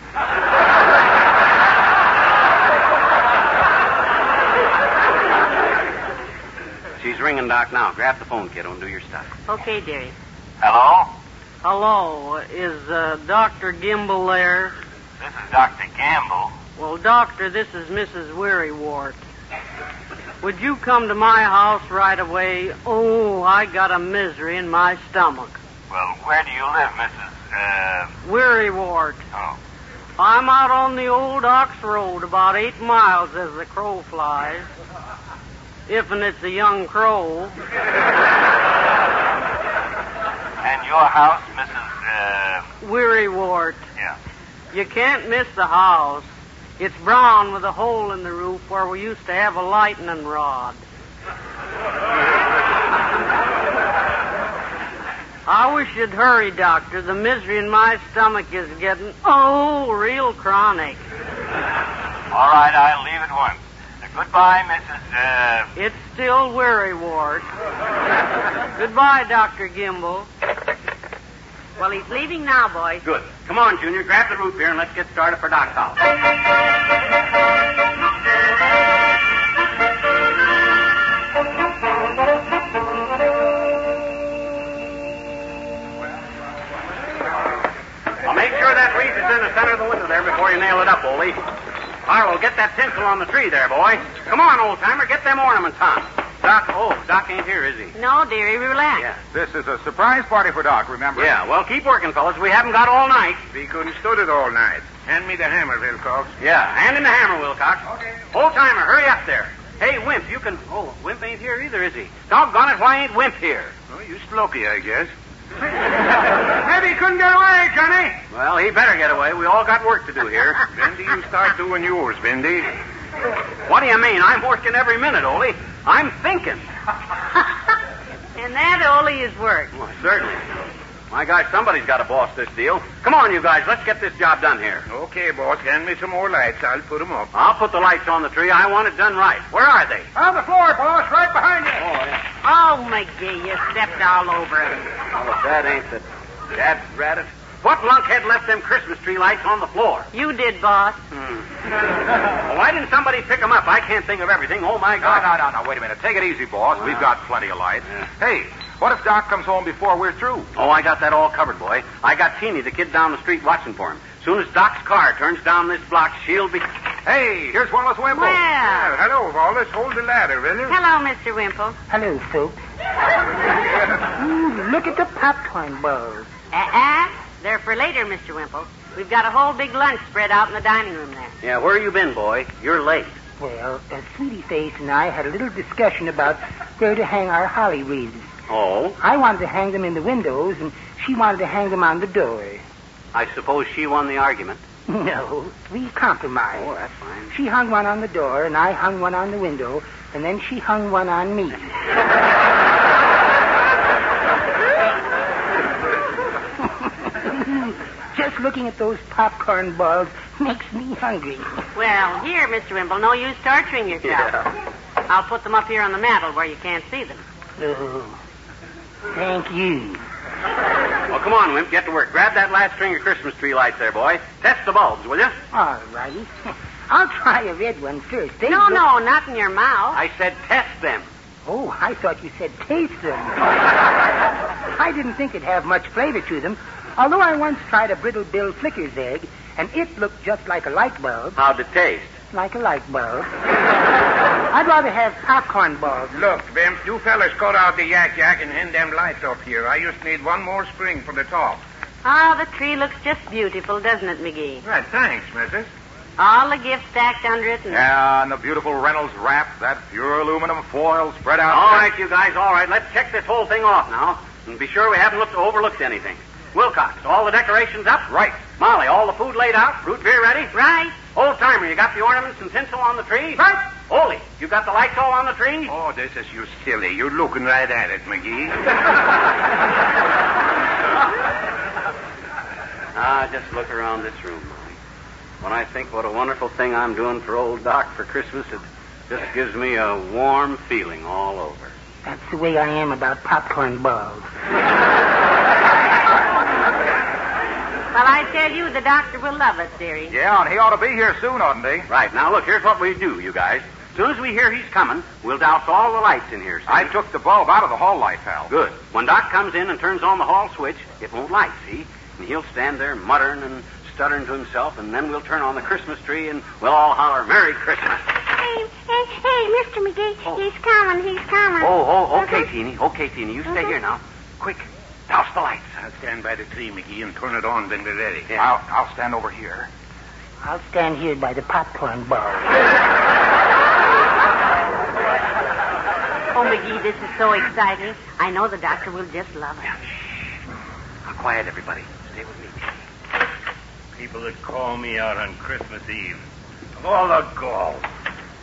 She's ringing Doc now. Grab the phone, kiddo, and do your stuff. Okay, dearie. Hello? Hello, is uh, Dr. Gimble there? This is Dr. Gamble. Well, Doctor, this is Mrs. Wearywart. Would you come to my house right away? Oh, I got a misery in my stomach. Well, where do you live, Mrs. Uh... Wearywart. Oh. I'm out on the old Ox Road about eight miles as the crow flies. If and it's a young crow. And your house, Mrs. Uh... Wearywart. Yeah. You can't miss the house. It's brown with a hole in the roof where we used to have a lightning rod. I wish you'd hurry, Doctor. The misery in my stomach is getting, oh, real chronic. All right, I'll leave at once. Goodbye, Mrs. Uh, It's still weary, Ward. Goodbye, Dr. Gimble. Well, he's leaving now, boys. good. Come on, Junior. Grab the root beer and let's get started for Doc's house. Well, make sure that wreath is in the center of the window there before you nail it up, Ole. Harlow, get that tinsel on the tree there, boy. Come on, old timer, get them ornaments on. Doc, oh, Doc ain't here, is he? No, dearie, relax. Yeah. This is a surprise party for Doc, remember? Yeah, well, keep working, fellas. We haven't got all night. We couldn't stood it all night. Hand me the hammer, Wilcox. Yeah, hand in the hammer, Wilcox. Okay. Old timer, hurry up there. Hey, Wimp, you can. Oh, Wimp ain't here either, is he? Doggone it, why ain't Wimp here? Oh, you lucky, I guess. Maybe he couldn't get away, Johnny. Well, he better get away. We all got work to do here. When do you start doing yours, Vindy? What do you mean? I'm working every minute, Ole. I'm thinking. And that only is work. Well, certainly. My gosh, somebody's got to boss this deal. Come on, you guys. Let's get this job done here. Okay, boss. Hand me some more lights. I'll put 'em up. I'll put the lights on the tree. I want it done right. Where are they? On the floor, boss, right behind you. Oh, yeah. Oh, McGee, you stepped all over him. Oh, well, if that ain't the dad rat it. What lunkhead left them Christmas tree lights on the floor? You did, boss. Hmm. Well, why didn't somebody pick 'em up? I can't think of everything. Oh, my God. no, no, no. Wait a minute. Take it easy, boss. We've got plenty of lights. Hey, what if Doc comes home before we're through? Oh, I got that all covered, boy. I got Teeny, the kid down the street, watching for him. Soon as Doc's car turns down this block, she'll be. Hey, here's Wallace Wimple. Well, hello, Wallace. Hold the ladder, will you? hello, Mr. Wimple. Hello, folks. Ooh, look at the popcorn balls. Uh-uh. They're for later, Mr. Wimple. We've got a whole big lunch spread out in the dining room there. Yeah, where have you been, boy? You're late. Well, uh, Sweetie Face and I had a little discussion about where to hang our holly wreaths. Oh? I wanted to hang them in the windows, and she wanted to hang them on the door. I suppose she won the argument. No, we compromised. Oh, that's fine. She hung one on the door, and I hung one on the window, and then she hung one on me. Just looking at those popcorn balls makes me hungry. Well, here, Mr. Wimple, no use torturing yourself. I'll put them up here on the mantel where you can't see them. Oh, thank you. Well, come on, Wimp. Get to work. Grab that last string of Christmas tree lights there, boy. Test the bulbs, will you? All righty. I'll try a red one first. They no, look- no, not in your mouth. I said test them. Oh, I thought you said taste them. I didn't think it'd have much flavor to them, although I once tried a brittle bill flicker's egg, and it looked just like a light bulb. How'd it taste? Like a light bulb. I'd rather have popcorn balls. Look, Vimp, you fellas cut out the yak yak and hang them lights up here. I just need one more spring for the top. Oh, the tree looks just beautiful, doesn't it, McGee? Right, thanks, missus. All the gifts stacked under it. And... Yeah, and the beautiful Reynolds wrap, that pure aluminum foil spread out. All right, you guys, all right. Let's check this whole thing off now. And be sure we haven't looked, overlooked anything. Wilcox, all the decorations up? Right. Molly, all the food laid out? Root beer ready? Right. Old timer, you got the ornaments and tinsel on the tree? Right. Ole, you got the lights all on the tree? Oh, this is you silly. You're looking right at it, McGee. Ah, just look around this room, Molly. When I think what a wonderful thing I'm doing for old Doc for Christmas, it just gives me a warm feeling all over. That's the way I am about popcorn balls. Well, I tell you, the doctor will love us, dearie. Yeah, and he ought to be here soon, oughtn't he? Right, now look, here's what we do, you guys. As soon as we hear he's coming, we'll douse all the lights in here. see? I took the bulb out of the hall light, pal. Good. When Doc comes in and turns on the hall switch, it won't light, see? And he'll stand there muttering and stuttering to himself, and then we'll turn on the Christmas tree and we'll all holler, Merry Christmas. Hey, hey, hey, Mr. McGee, oh. he's coming, he's coming. Oh, oh, okay, uh-huh. Teeny. Okay, Teeny. You stay uh-huh. here now. Quick, douse the lights. I'll stand by the tree, McGee, and turn it on when we're ready. I'll, I'll stand over here. I'll stand here by the popcorn balls. Oh, McGee, this is so exciting. I know the doctor will just love it. Now, quiet, everybody. Stay with me. People that call me out on Christmas Eve. Of all the gall.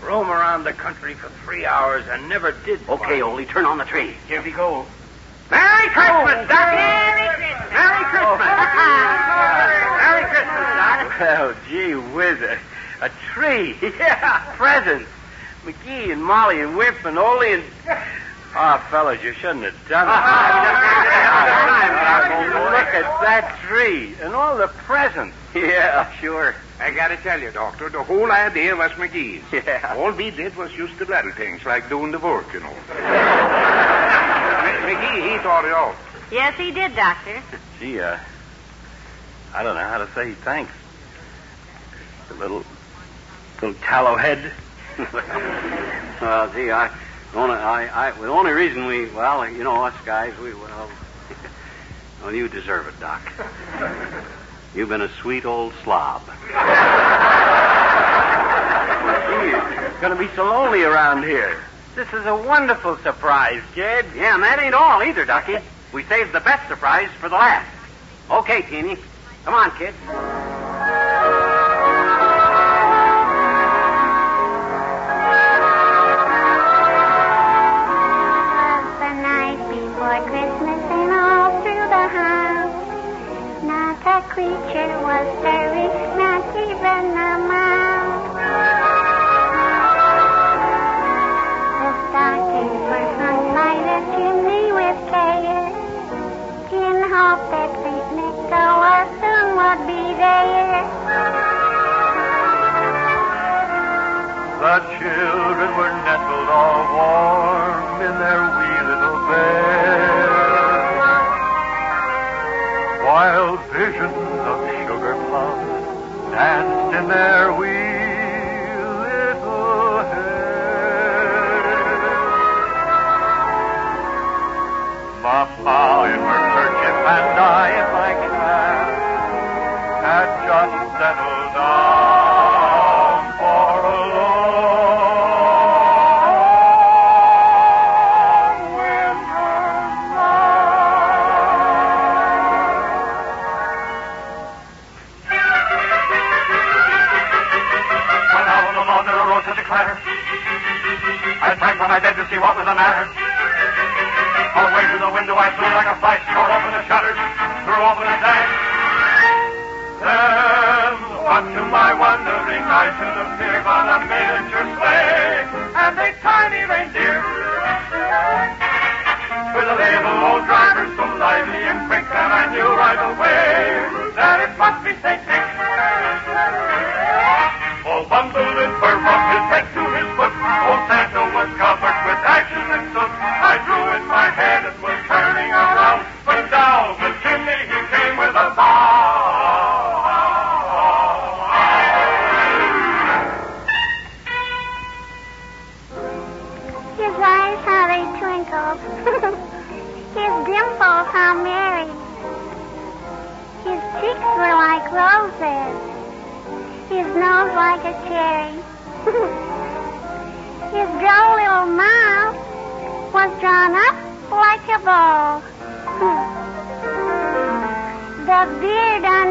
Roam around the country for three hours and never did. Okay, Ole, turn on the tree. Here we go. Merry Christmas, Doc! Merry Christmas. Merry Christmas! Merry Christmas, Doc! Well, gee whiz, a, a tree. Yeah, presents. McGee and Molly and Wimp and Ole and... Ah, fellas, you shouldn't have done it. Look at that tree and all the presents. Yeah, sure. I gotta tell you, Doctor, the whole idea was McGee's. Yeah. All we did was just the little things, like doing the work, you know. McGee, he thought it out. Yes, he did, Doctor. Gee, uh, I don't know how to say thanks. A little, little tallow head. well, gee, I, only, I, I, the only reason we, well, you know, us guys, we, well, well, you deserve it, Doc. You've been a sweet old slob. Gee, It's going to be so lonely around here. This is a wonderful surprise, kid. Yeah, and that ain't all either, Ducky. We saved the best surprise for the last. Okay, Teeny. Come on, kid. the night before The children were nestled all warm in their wee little beds. Wild visions of sugar plums danced in their wee little heads. Mama in her kerchief and I in my cap had just settled down I sprang from my bed to see what was the matter. all the way to the window I flew like a flash, tore open the shutters, threw open the sash. Then, what to my wondering eyes, should appear but a miniature sleigh and a tiny reindeer. With a little old driver so lively and quick that I knew right away that it must be Saint Nick. All bundled in fur like a cherry. His droll little mouth was drawn up like a bow. the beard on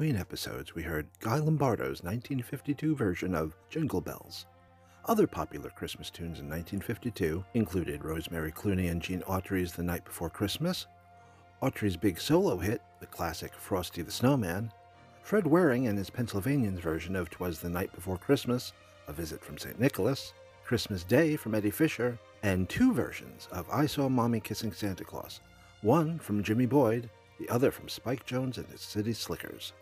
between episodes, we heard Guy Lombardo's 1952 version of Jingle Bells. Other popular Christmas tunes in 1952 included Rosemary Clooney and Gene Autry's The Night Before Christmas, Autry's big solo hit, the classic Frosty the Snowman, Fred Waring and his Pennsylvanians version of Twas the Night Before Christmas, A Visit from St. Nicholas, Christmas Day from Eddie Fisher, and two versions of I Saw Mommy Kissing Santa Claus, one from Jimmy Boyd, the other from Spike Jones and his City Slickers.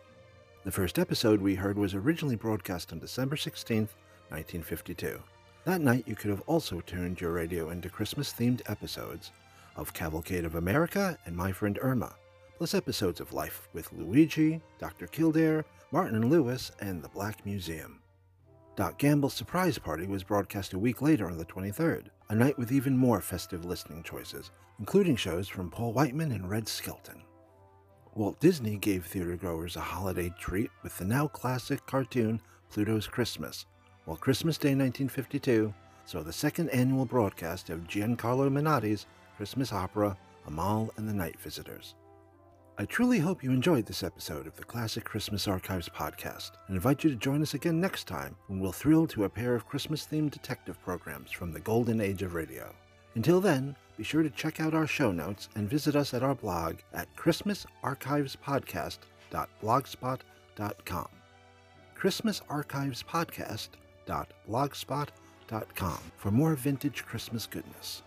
The first episode we heard was originally broadcast on December 16th, 1952. That night, you could have also tuned your radio into Christmas themed episodes of Cavalcade of America and My Friend Irma, plus episodes of Life with Luigi, Dr. Kildare, Martin Lewis, and the Black Museum. Doc Gamble's surprise party was broadcast a week later on the 23rd, a night with even more festive listening choices, including shows from Paul Whiteman and Red Skelton. Walt Disney gave theatergoers a holiday treat with the now classic cartoon Pluto's Christmas, while Christmas Day 1952 saw the second annual broadcast of Gian Carlo Menotti's Christmas opera Amahl and the Night Visitors. I truly hope you enjoyed this episode of the Classic Christmas Archives podcast and invite you to join us again next time when we'll thrill to a pair of Christmas themed detective programs from the golden age of radio. Until then, be sure to check out our show notes and visit us at our blog at christmasarchivespodcast.blogspot.com. christmasarchivespodcast.blogspot.com for more vintage Christmas goodness.